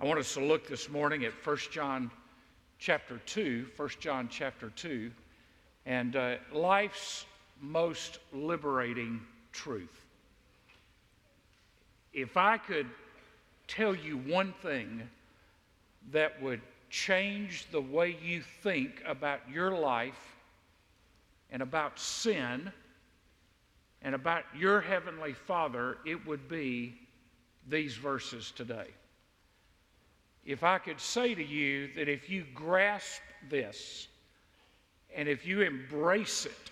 I want us to look this morning at 1 John chapter 2, 1 John chapter 2, and uh, life's most liberating truth. If I could tell you one thing that would change the way you think about your life and about sin and about your Heavenly Father, it would be these verses today. If I could say to you that if you grasp this and if you embrace it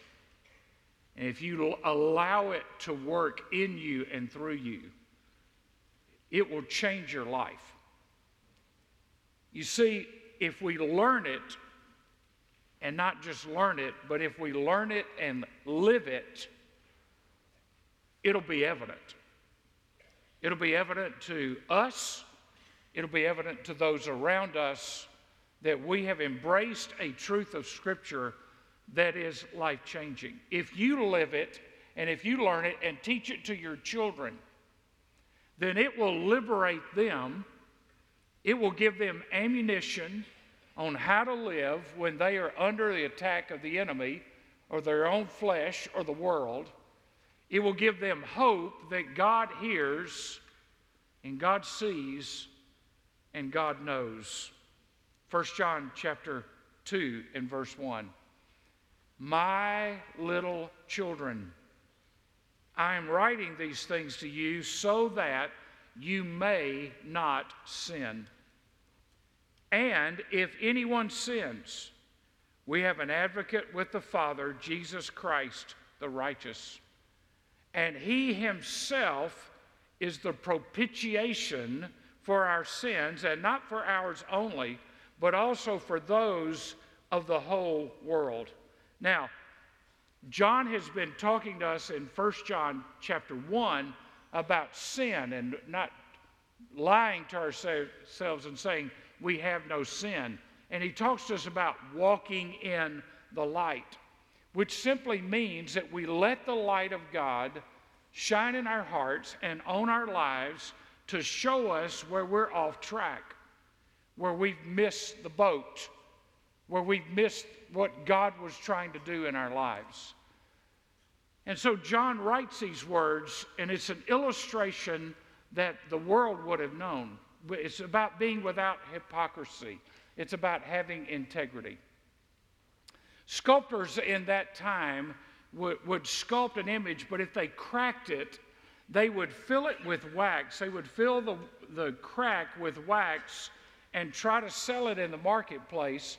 and if you allow it to work in you and through you, it will change your life. You see, if we learn it, and not just learn it, but if we learn it and live it, it'll be evident. It'll be evident to us, it'll be evident to those around us that we have embraced a truth of Scripture that is life changing. If you live it and if you learn it and teach it to your children, then it will liberate them. It will give them ammunition on how to live when they are under the attack of the enemy or their own flesh or the world. It will give them hope that God hears and God sees and God knows. 1 John chapter 2 and verse 1. My little children, I am writing these things to you so that you may not sin. And if anyone sins, we have an advocate with the Father, Jesus Christ the righteous. And he himself is the propitiation for our sins, and not for ours only, but also for those of the whole world. Now, John has been talking to us in 1 John chapter 1 about sin and not lying to ourselves and saying we have no sin. And he talks to us about walking in the light, which simply means that we let the light of God shine in our hearts and on our lives to show us where we're off track, where we've missed the boat, where we've missed what God was trying to do in our lives. And so John writes these words, and it's an illustration that the world would have known. It's about being without hypocrisy, it's about having integrity. Sculptors in that time would, would sculpt an image, but if they cracked it, they would fill it with wax. They would fill the, the crack with wax and try to sell it in the marketplace.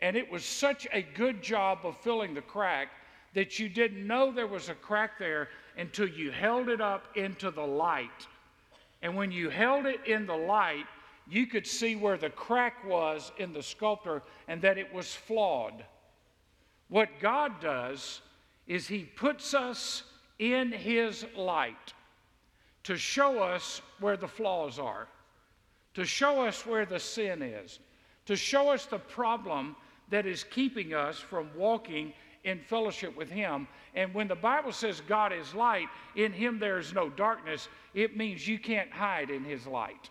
And it was such a good job of filling the crack that you didn't know there was a crack there until you held it up into the light. And when you held it in the light, you could see where the crack was in the sculptor and that it was flawed. What God does is He puts us in His light to show us where the flaws are, to show us where the sin is, to show us the problem that is keeping us from walking in fellowship with Him. And when the Bible says God is light, in Him there is no darkness, it means you can't hide in His light.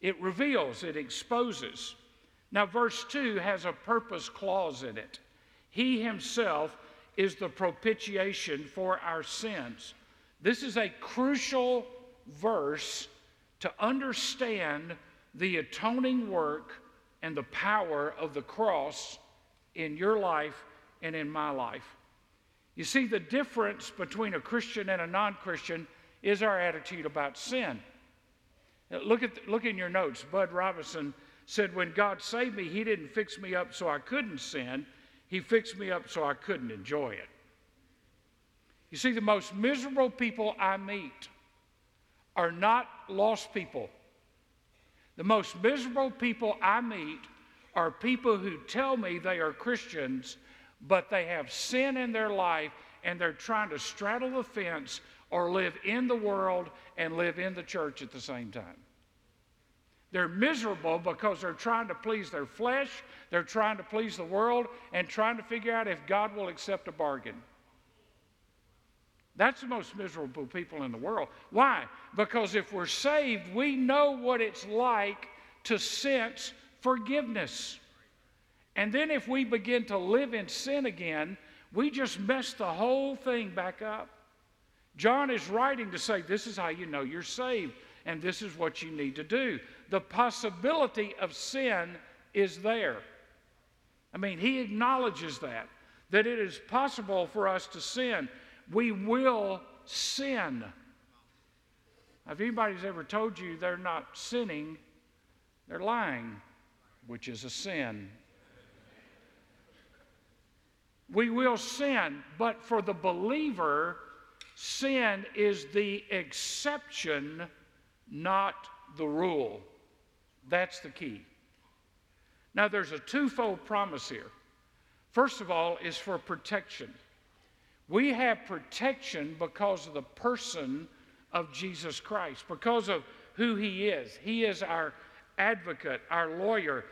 It reveals, it exposes. Now, verse 2 has a purpose clause in it. He Himself is the propitiation for our sins. This is a crucial verse to understand the atoning work and the power of the cross in your life and in my life. You see, the difference between a Christian and a non Christian is our attitude about sin. Look, at, look in your notes. Bud Robinson said, When God saved me, He didn't fix me up so I couldn't sin, He fixed me up so I couldn't enjoy it. You see, the most miserable people I meet are not lost people. The most miserable people I meet are people who tell me they are Christians but they have sin in their life and they're trying to straddle the fence or live in the world and live in the church at the same time. They're miserable because they're trying to please their flesh, they're trying to please the world, and trying to figure out if God will accept a bargain. That's the most miserable people in the world. Why? Because if we're saved, we know what it's like to sense forgiveness. And then if we begin to live in sin again, we just mess the whole thing back up. John is writing to say, This is how you know you're saved, and this is what you need to do. The possibility of sin is there. I mean, he acknowledges that, that it is possible for us to sin. We will sin. If anybody's ever told you they're not sinning, they're lying, which is a sin. We will sin, but for the believer, sin is the exception, not the rule. That's the key. Now, there's a twofold promise here. First of all, is for protection. We have protection because of the person of Jesus Christ, because of who he is. He is our advocate, our lawyer.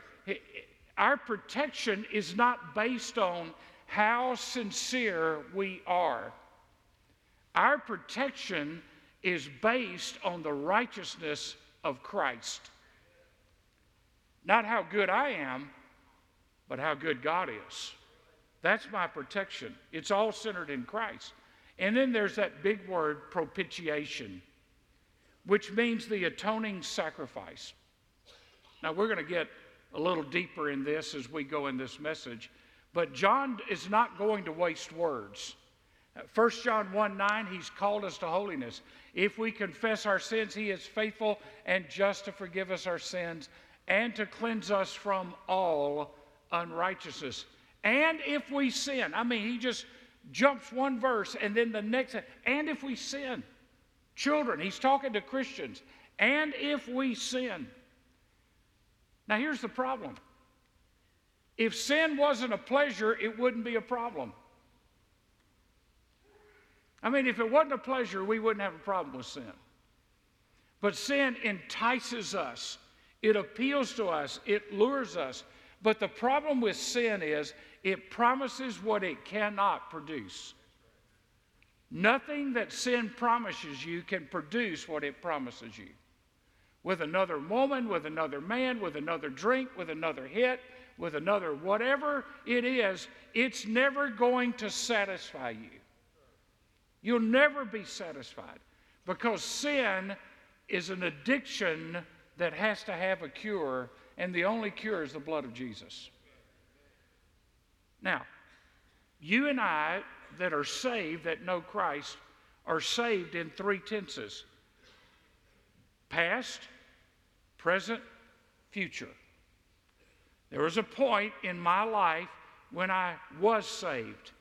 Our protection is not based on how sincere we are. Our protection is based on the righteousness of Christ. Not how good I am, but how good God is. That's my protection. It's all centered in Christ. And then there's that big word, propitiation, which means the atoning sacrifice. Now, we're going to get a little deeper in this as we go in this message, but John is not going to waste words. 1 John 1 9, he's called us to holiness. If we confess our sins, he is faithful and just to forgive us our sins and to cleanse us from all unrighteousness. And if we sin, I mean, he just jumps one verse and then the next, and if we sin, children, he's talking to Christians, and if we sin. Now, here's the problem if sin wasn't a pleasure, it wouldn't be a problem. I mean, if it wasn't a pleasure, we wouldn't have a problem with sin. But sin entices us it appeals to us, it lures us. But the problem with sin is it promises what it cannot produce. Nothing that sin promises you can produce what it promises you. With another woman, with another man, with another drink, with another hit, with another whatever it is, it's never going to satisfy you. You'll never be satisfied because sin is an addiction that has to have a cure, and the only cure is the blood of Jesus. Now, you and I that are saved, that know Christ, are saved in three tenses past, present, future. There was a point in my life when I was saved,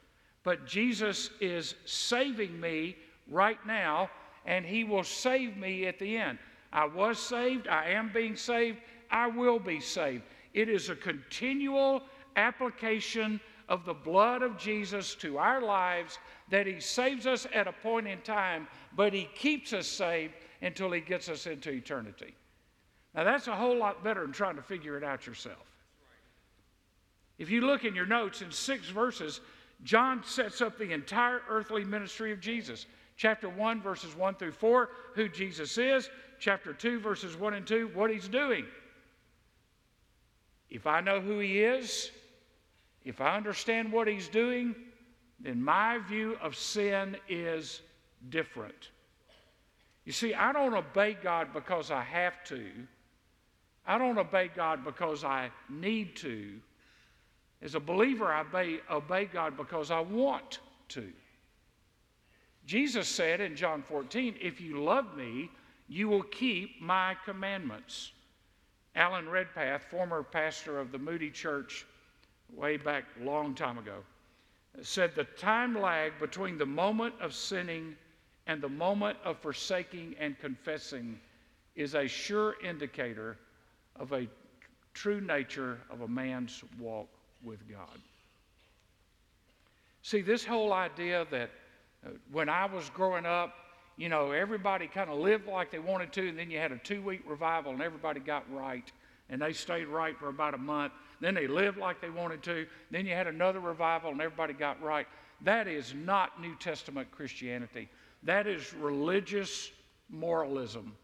but Jesus is saving me right now, and He will save me at the end. I was saved, I am being saved, I will be saved. It is a continual application of the blood of Jesus to our lives that He saves us at a point in time, but He keeps us saved until He gets us into eternity. Now, that's a whole lot better than trying to figure it out yourself. If you look in your notes in six verses, John sets up the entire earthly ministry of Jesus. Chapter 1, verses 1 through 4, who Jesus is chapter 2, verses 1 and 2, what he's doing. If I know who he is, if I understand what he's doing, then my view of sin is different. You see, I don't obey God because I have to. I don't obey God because I need to. As a believer, I obey, obey God because I want to. Jesus said in John 14, If you love me, you will keep my commandments. Alan Redpath, former pastor of the Moody Church way back long time ago, said the time lag between the moment of sinning and the moment of forsaking and confessing is a sure indicator of a true nature of a man's walk with God. See, this whole idea that uh, when I was growing up, you know, everybody kind of lived like they wanted to, and then you had a two week revival and everybody got right. And they stayed right for about a month. Then they lived like they wanted to. Then you had another revival and everybody got right. That is not New Testament Christianity. That is religious moralism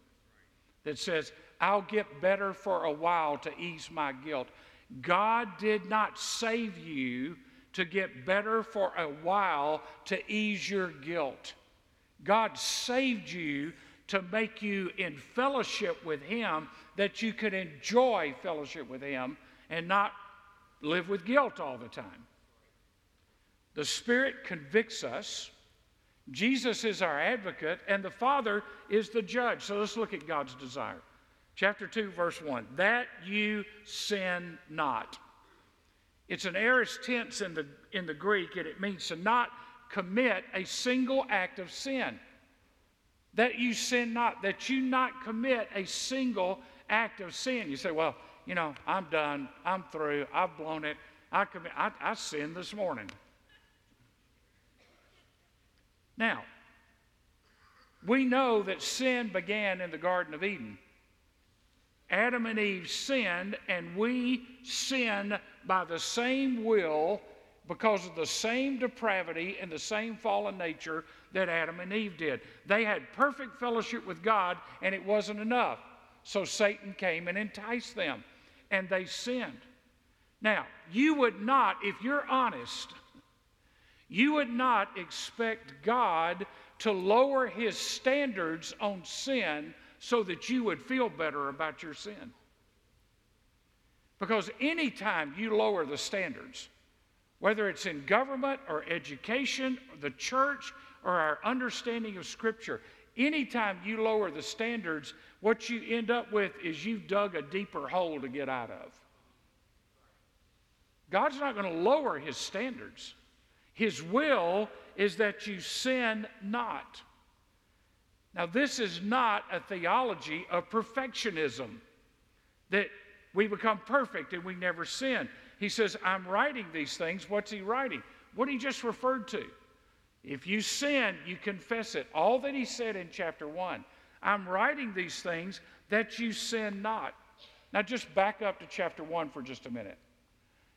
that says, I'll get better for a while to ease my guilt. God did not save you to get better for a while to ease your guilt. God saved you to make you in fellowship with Him that you could enjoy fellowship with Him and not live with guilt all the time. The Spirit convicts us. Jesus is our advocate, and the Father is the judge. So let's look at God's desire. Chapter 2, verse 1 that you sin not. It's an aorist tense in the, in the Greek, and it means to not commit a single act of sin. That you sin not, that you not commit a single act of sin. You say, well, you know, I'm done, I'm through, I've blown it, I, commit, I, I sinned this morning. Now, we know that sin began in the Garden of Eden. Adam and Eve sinned, and we sin by the same will because of the same depravity and the same fallen nature that Adam and Eve did. They had perfect fellowship with God, and it wasn't enough. So Satan came and enticed them, and they sinned. Now, you would not, if you're honest, you would not expect God to lower his standards on sin so that you would feel better about your sin. Because anytime you lower the standards, whether it's in government or education, or the church, or our understanding of Scripture, anytime you lower the standards, what you end up with is you've dug a deeper hole to get out of. God's not going to lower his standards. His will is that you sin not. Now, this is not a theology of perfectionism, that we become perfect and we never sin. He says, I'm writing these things. What's he writing? What he just referred to. If you sin, you confess it. All that he said in chapter 1. I'm writing these things that you sin not. Now, just back up to chapter 1 for just a minute.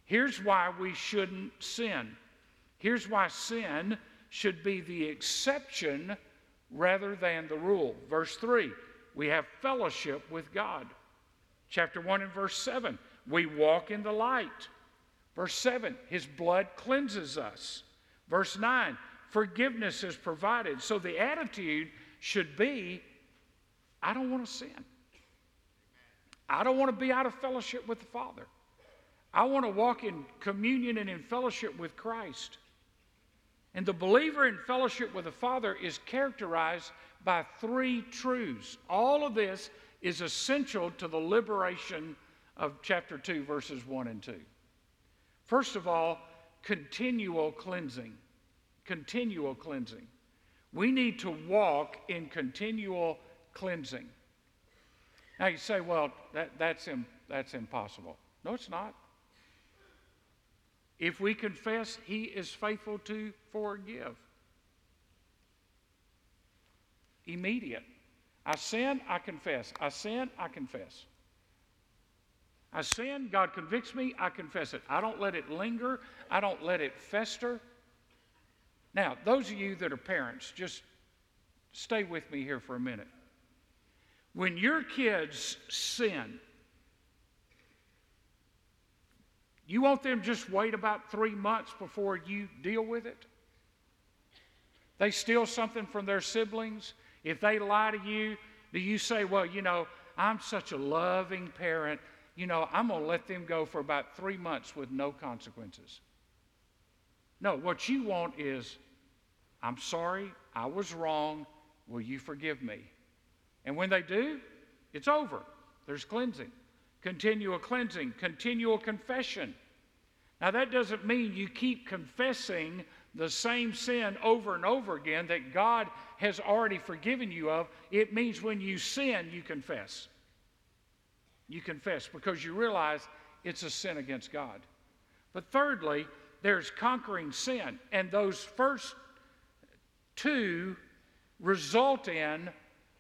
Here's why we shouldn't sin. Here's why sin should be the exception rather than the rule. Verse 3 we have fellowship with God. Chapter 1 and verse 7 we walk in the light. Verse 7 his blood cleanses us. Verse 9 forgiveness is provided. So the attitude should be I don't want to sin. I don't want to be out of fellowship with the Father. I want to walk in communion and in fellowship with Christ. And the believer in fellowship with the Father is characterized by three truths. All of this is essential to the liberation of chapter 2, verses 1 and 2. First of all, continual cleansing. Continual cleansing. We need to walk in continual cleansing. Now you say, well, that, that's, Im- that's impossible. No, it's not. If we confess, He is faithful to forgive. Immediate. I sin, I confess. I sin, I confess. I sin, God convicts me, I confess it. I don't let it linger, I don't let it fester. Now, those of you that are parents, just stay with me here for a minute. When your kids sin, You want them just wait about three months before you deal with it? They steal something from their siblings. If they lie to you, do you say, Well, you know, I'm such a loving parent, you know, I'm going to let them go for about three months with no consequences? No, what you want is, I'm sorry, I was wrong, will you forgive me? And when they do, it's over. There's cleansing continual cleansing, continual confession. Now, that doesn't mean you keep confessing the same sin over and over again that God has already forgiven you of. It means when you sin, you confess. You confess because you realize it's a sin against God. But thirdly, there's conquering sin. And those first two result in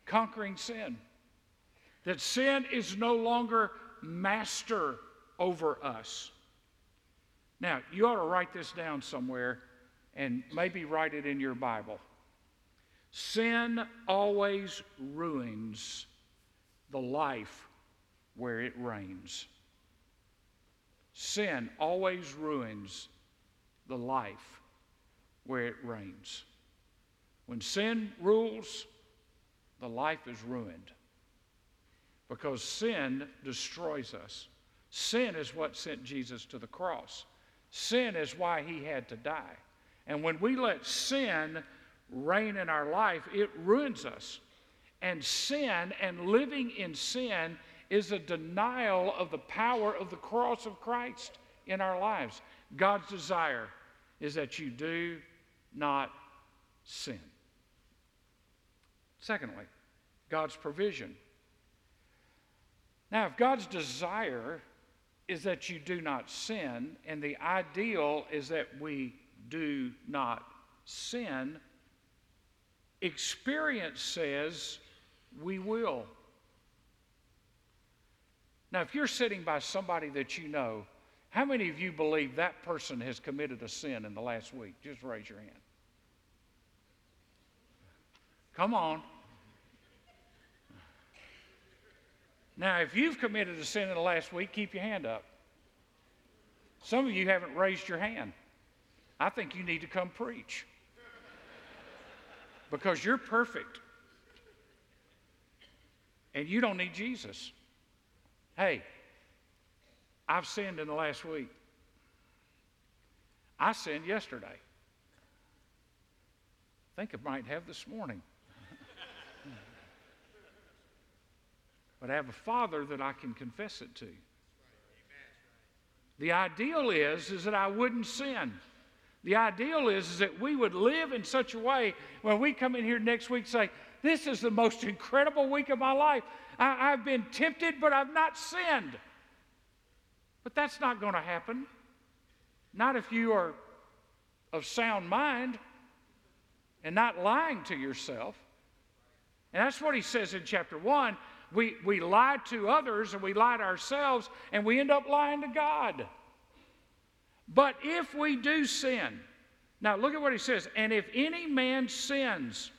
conquering sin. That sin is no longer master over us. Now, you ought to write this down somewhere and maybe write it in your Bible. Sin always ruins the life where it reigns. Sin always ruins the life where it reigns. When sin rules, the life is ruined because sin destroys us. Sin is what sent Jesus to the cross. Sin is why he had to die. And when we let sin reign in our life, it ruins us. And sin and living in sin is a denial of the power of the cross of Christ in our lives. God's desire is that you do not sin. Secondly, God's provision. Now, if God's desire is that you do not sin, and the ideal is that we do not sin, experience says we will. Now, if you're sitting by somebody that you know, how many of you believe that person has committed a sin in the last week? Just raise your hand. Come on. Now, if you've committed a sin in the last week, keep your hand up. Some of you haven't raised your hand. I think you need to come preach because you're perfect and you don't need Jesus. Hey, I've sinned in the last week. I sinned yesterday. I think I might have this morning. But I have a father that I can confess it to. The ideal is, is that I wouldn't sin. The ideal is, is that we would live in such a way when we come in here next week say, This is the most incredible week of my life. I, have been tempted, but I've not sinned. But that's not going to happen. Not if you are of sound mind and not lying to yourself. And that's what he says in chapter 1 we, we lie to others and we lie to ourselves and we end up lying to God. But if we do sin, now look at what he says, and if any man sins,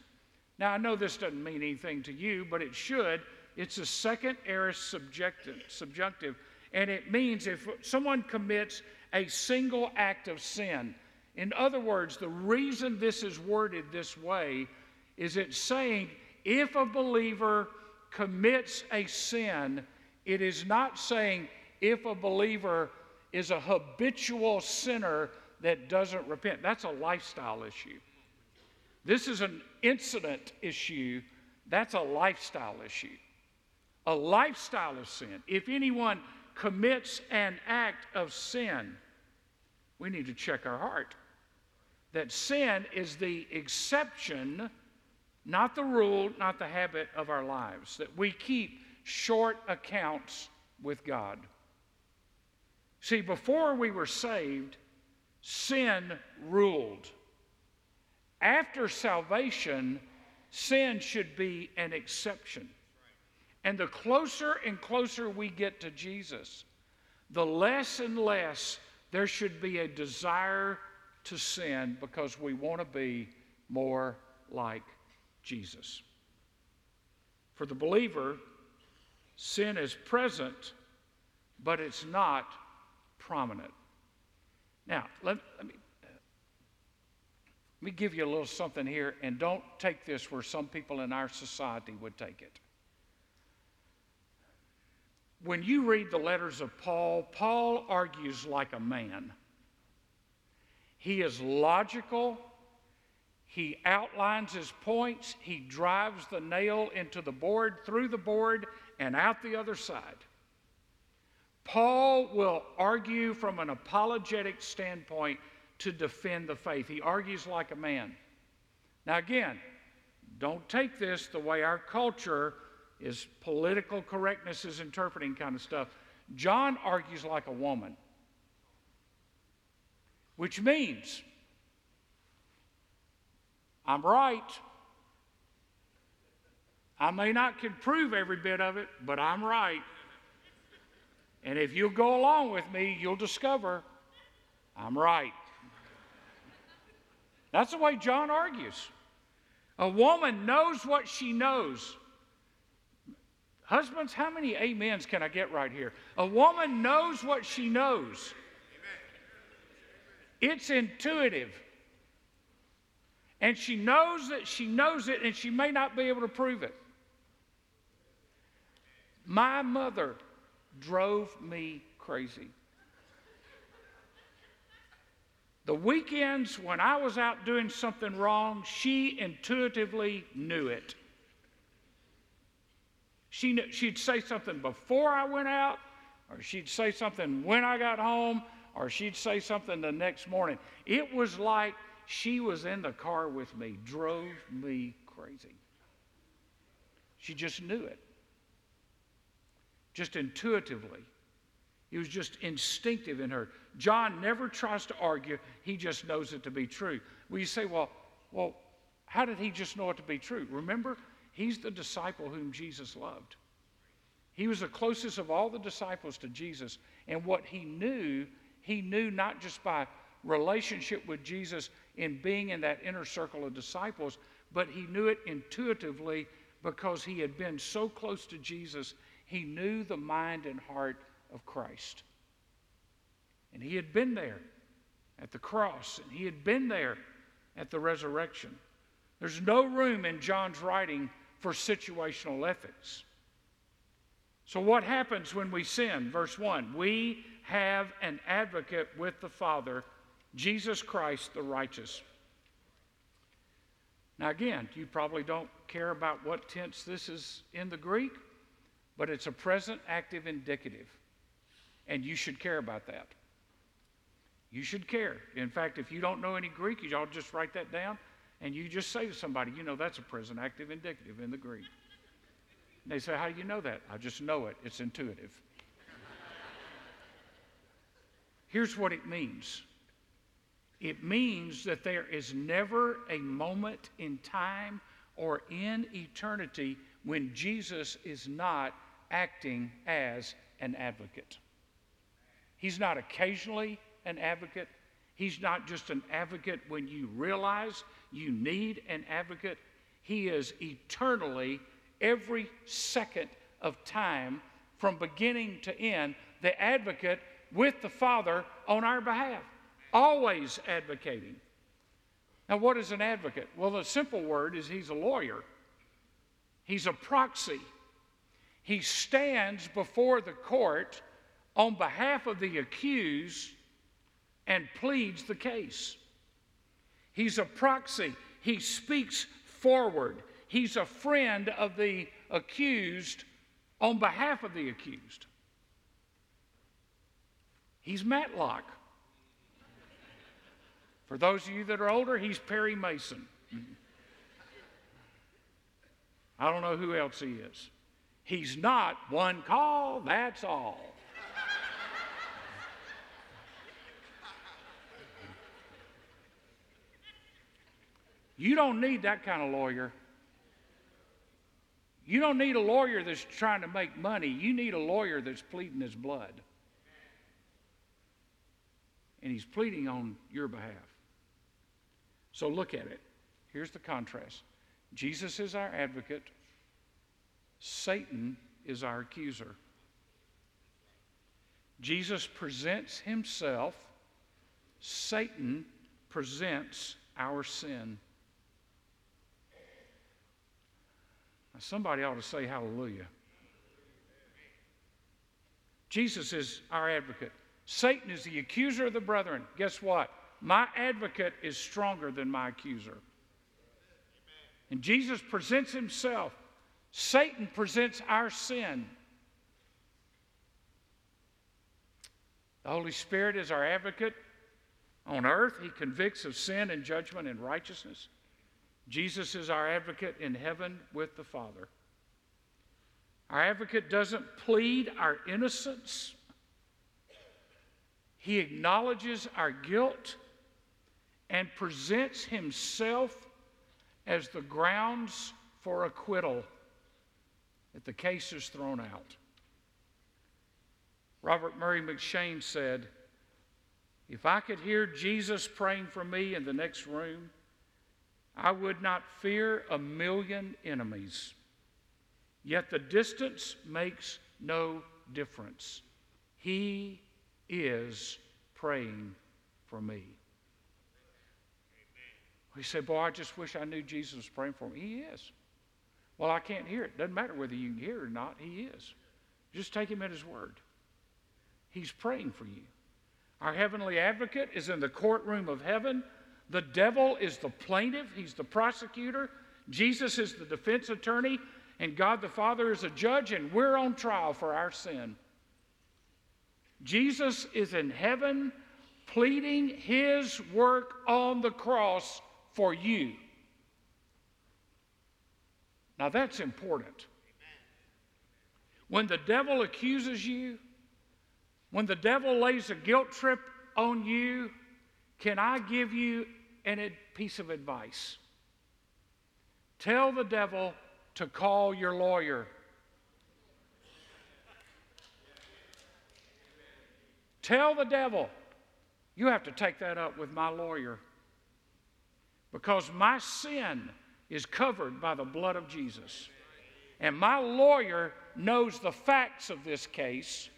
now I know this doesn't mean anything to you, but it should. It's a second aorist subjective, subjunctive, and it means if someone commits a single act of sin. In other words, the reason this is worded this way is it's saying if a believer commits a sin, it is not saying if a believer is a habitual sinner that doesn't repent. That's a lifestyle issue. This is an incident issue. That's a lifestyle issue. A lifestyle of sin. If anyone commits an act of sin, we need to check our heart. That sin is the exception not the rule, not the habit of our lives, that we keep short accounts with God. See, before we were saved, sin ruled. After salvation, sin should be an exception. And the closer and closer we get to Jesus, the less and less there should be a desire to sin because we want to be more like Jesus. For the believer, sin is present, but it's not prominent. Now, let, let, me, let me give you a little something here, and don't take this where some people in our society would take it. When you read the letters of Paul, Paul argues like a man. He is logical, he outlines his points, he drives the nail into the board, through the board, and out the other side. Paul will argue from an apologetic standpoint to defend the faith. He argues like a man. Now, again, don't take this the way our culture is political correctness is interpreting kind of stuff. John argues like a woman, which means I'm right. I may not can prove every bit of it, but I'm right. And if you'll go along with me, you'll discover I'm right. That's the way John argues. A woman knows what she knows. Husbands, how many amens can I get right here? A woman knows what she knows. It's intuitive. And she knows that she knows it, and she may not be able to prove it. My mother drove me crazy. The weekends when I was out doing something wrong, she intuitively knew it. She knew, she'd say something before I went out, or she'd say something when I got home, or she'd say something the next morning. It was like she was in the car with me, drove me crazy. She just knew it, just intuitively. It was just instinctive in her. John never tries to argue, he just knows it to be true. Well, you say, well, well, how did he just know it to be true? Remember, he's the disciple whom Jesus loved. He was the closest of all the disciples to Jesus, and what he knew, he knew not just by relationship with Jesus in being in that inner circle of disciples, but he knew it intuitively because he had been so close to Jesus. He knew the mind and heart of Christ. And he had been there at the cross, and he had been there at the resurrection. There's no room in John's writing for situational ethics. So, what happens when we sin? Verse 1 We have an advocate with the Father, Jesus Christ the righteous. Now, again, you probably don't care about what tense this is in the Greek, but it's a present active indicative, and you should care about that. You should care. In fact, if you don't know any Greek, y'all just write that down and you just say to somebody, you know, that's a present active indicative in the Greek. And they say, How do you know that? I just know it. It's intuitive. Here's what it means it means that there is never a moment in time or in eternity when Jesus is not acting as an advocate. He's not occasionally an advocate. He's not just an advocate when you realize you need an advocate. He is eternally, every second of time, from beginning to end, the advocate with the Father on our behalf, always advocating. Now, what is an advocate? Well, the simple word is he's a lawyer, he's a proxy. He stands before the court on behalf of the accused and pleads the case. He's a proxy, he speaks forward. He's a friend of the accused on behalf of the accused. He's Matlock. For those of you that are older, he's Perry Mason. I don't know who else he is. He's not one call, that's all. You don't need that kind of lawyer. You don't need a lawyer that's trying to make money. You need a lawyer that's pleading his blood. And he's pleading on your behalf. So look at it. Here's the contrast Jesus is our advocate, Satan is our accuser. Jesus presents himself, Satan presents our sin. Now, somebody ought to say hallelujah. Jesus is our advocate. Satan is the accuser of the brethren. Guess what? My advocate is stronger than my accuser. And Jesus presents himself. Satan presents our sin. The Holy Spirit is our advocate on earth. He convicts of sin and judgment and righteousness. Jesus is our advocate in heaven with the Father. Our advocate doesn't plead our innocence, he acknowledges our guilt and presents himself as the grounds for acquittal if the case is thrown out. Robert Murray M'Cheyne said, If I could hear Jesus praying for me in the next room, I would not fear a million enemies. Yet the distance makes no difference. He is praying for me. We said, Boy, I just wish I knew Jesus was praying for me. He is. Well, I can't hear it. Doesn't matter whether you can hear it or not, He is. Just take Him at His word. He's praying for you. Our heavenly advocate is in the courtroom of heaven. The devil is the plaintiff, he's the prosecutor. Jesus is the defense attorney, and God the Father is a judge, and we're on trial for our sin. Jesus is in heaven pleading his work on the cross for you. Now that's important. When the devil accuses you, when the devil lays a guilt trip on you, can I give you a piece of advice? Tell the devil to call your lawyer. Tell the devil, you have to take that up with my lawyer because my sin is covered by the blood of Jesus. And my lawyer knows the facts of this case.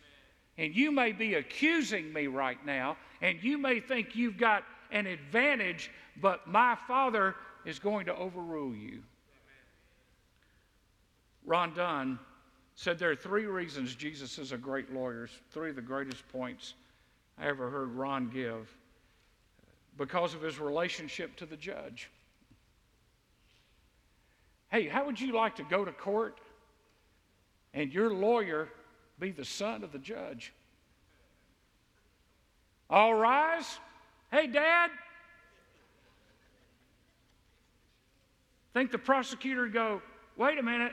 And you may be accusing me right now, and you may think you've got an advantage, but my Father is going to overrule you. Ron Dunn said there are three reasons Jesus is a great lawyer, three of the greatest points I ever heard Ron give because of his relationship to the judge. Hey, how would you like to go to court and your lawyer be the son of the judge? All rise. Hey, Dad. Think the prosecutor would go, wait a minute.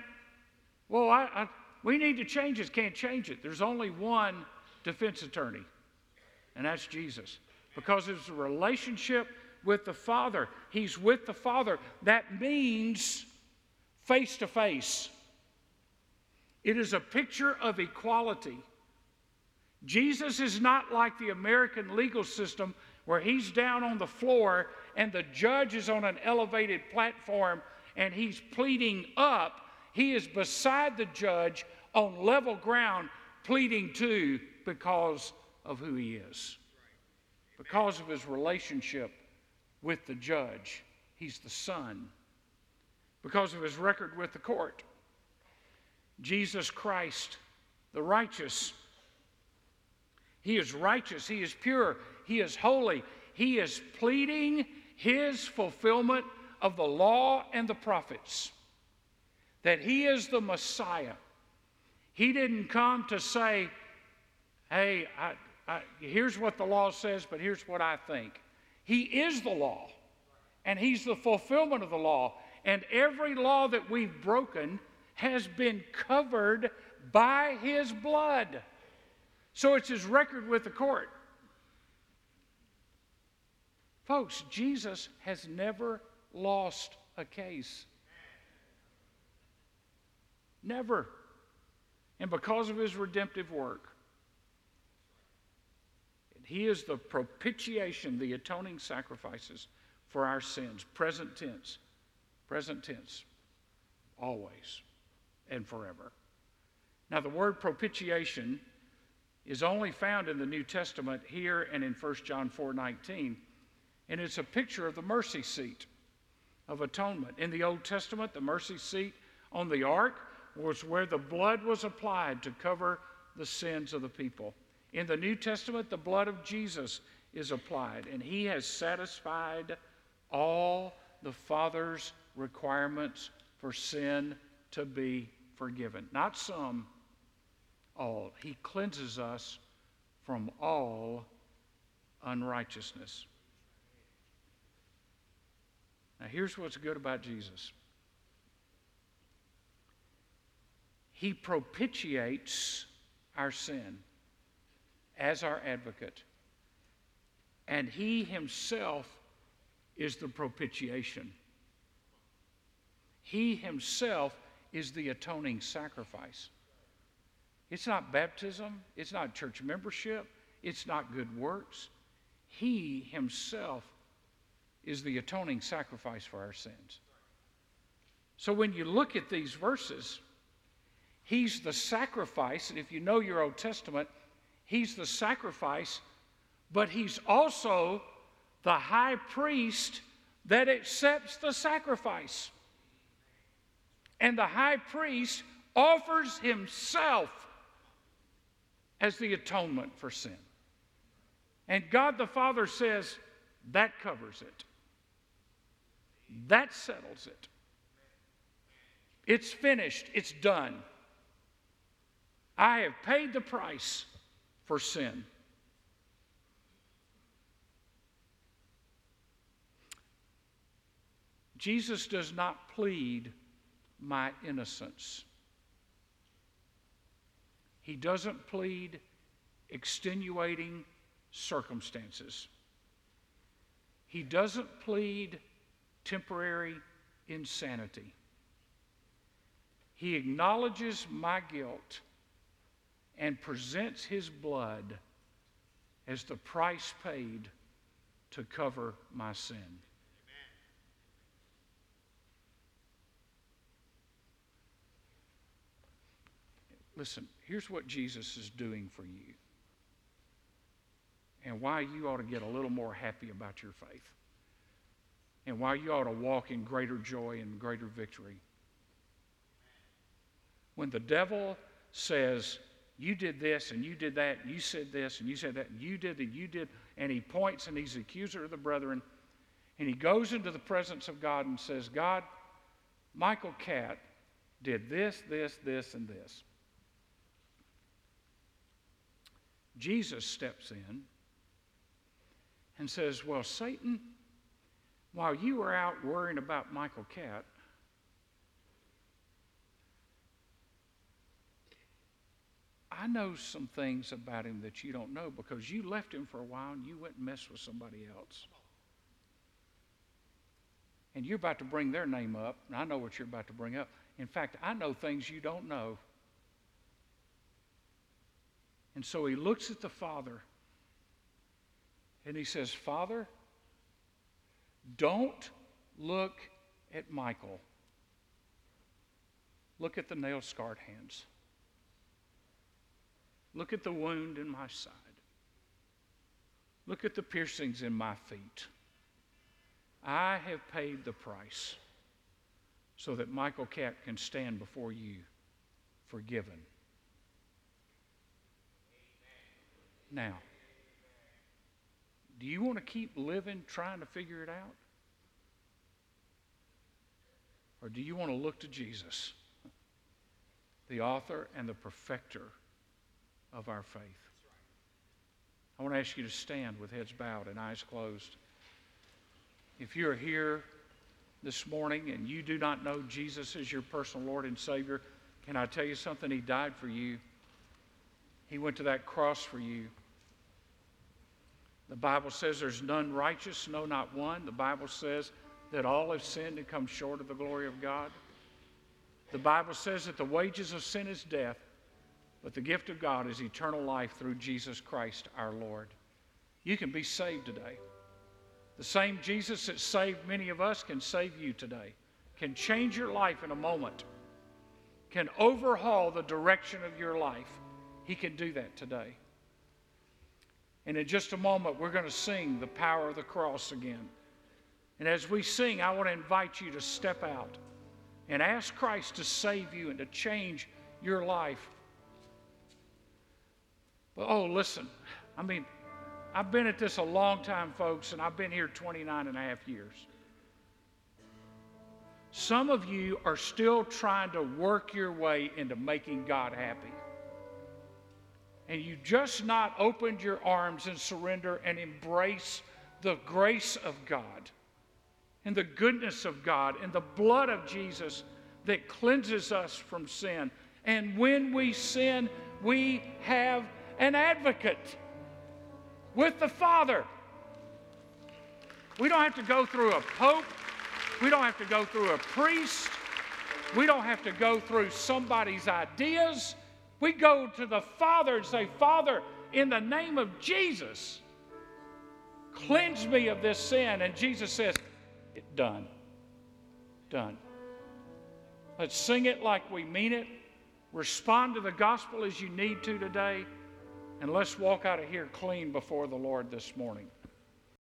Well, I, I, we need to change this. Can't change it. There's only one defense attorney, and that's Jesus. Because it's a relationship with the Father. He's with the Father. That means face to face. It is a picture of equality. Jesus is not like the American legal system where he's down on the floor and the judge is on an elevated platform and he's pleading up. He is beside the judge on level ground, pleading too because of who he is, because of his relationship with the judge. He's the son because of his record with the court. Jesus Christ, the righteous, he is righteous, he is pure, he is holy. He is pleading his fulfillment of the law and the prophets, that he is the Messiah. He didn't come to say, hey, I, I, here's what the law says, but here's what I think. He is the law, and he's the fulfillment of the law. And every law that we've broken has been covered by his blood. So it's his record with the court. Folks, Jesus has never lost a case. Never. And because of his redemptive work, he is the propitiation, the atoning sacrifices for our sins, present tense. Present tense, always and forever. Now, the word propitiation is only found in the New Testament here and in 1 John 4 19, and it's a picture of the mercy seat of atonement. In the Old Testament, the mercy seat on the ark was where the blood was applied to cover the sins of the people. In the New Testament, the blood of Jesus is applied, and he has satisfied all the Father's requirements for sin to be forgiven. Not some, all. He cleanses us from all unrighteousness. Now, here's what's good about Jesus He propitiates our sin as our advocate, and He Himself is the propitiation. He himself is the atoning sacrifice. It's not baptism, it's not church membership, it's not good works. He himself is the atoning sacrifice for our sins. So when you look at these verses, He's the sacrifice. And if you know your Old Testament, He's the sacrifice, but He's also the high priest that accepts the sacrifice. And the high priest offers himself as the atonement for sin. And God the Father says, that covers it. That settles it. It's finished. It's done. I have paid the price for sin. Jesus does not plead my innocence. He doesn't plead extenuating circumstances. He doesn't plead temporary insanity. He acknowledges my guilt and presents his blood as the price paid to cover my sin. Listen, here's what Jesus is doing for you and why you ought to get a little more happy about your faith and why you ought to walk in greater joy and greater victory. When the devil says, You did this and you did that, you said this and you said that, and you did and you did, and he points and he's the accuser of the brethren, and he goes into the presence of God and says, God, Michael Catt did this, this, this, and this. Jesus steps in and says, Well, Satan, while you were out worrying about Michael Catt, I know some things about him that you don't know because you left him for a while and you went and messed with somebody else. And you're about to bring their name up, and I know what you're about to bring up. In fact, I know things you don't know. And so he looks at the Father and he says, Father, don't look at Michael. Look at the nail scarred hands. Look at the wound in my side. Look at the piercings in my feet. I have paid the price so that Michael Catt can stand before you forgiven. Now, do you want to keep living trying to figure it out? Or do you want to look to Jesus, the author and the perfecter of our faith? I want to ask you to stand with heads bowed and eyes closed. If you're here this morning and you do not know Jesus as your personal Lord and Savior, can I tell you something? He died for you. He went to that cross for you. The Bible says there's none righteous, no, not one. The Bible says that all have sinned and come short of the glory of God. The Bible says that the wages of sin is death, but the gift of God is eternal life through Jesus Christ our Lord. You can be saved today. The same Jesus that saved many of us can save you today, can change your life in a moment, can overhaul the direction of your life. He can do that today. And in just a moment, we're going to sing the power of the cross again. And as we sing, I want to invite you to step out and ask Christ to save you and to change your life. But oh, listen, I mean, I've been at this a long time, folks, and I've been here 29 and a half years. Some of you are still trying to work your way into making God happy and you just not opened your arms and surrender and embrace the grace of God and the goodness of God and the blood of Jesus that cleanses us from sin. And when we sin, we have an advocate with the Father. We don't have to go through a pope. We don't have to go through a priest. We don't have to go through somebody's ideas. We go to the Father and say, Father, in the name of Jesus, cleanse me of this sin. And Jesus says, done. Done. Let's sing it like we mean it. respond to the gospel as you need to today, and let's walk out of here clean before the Lord this morning.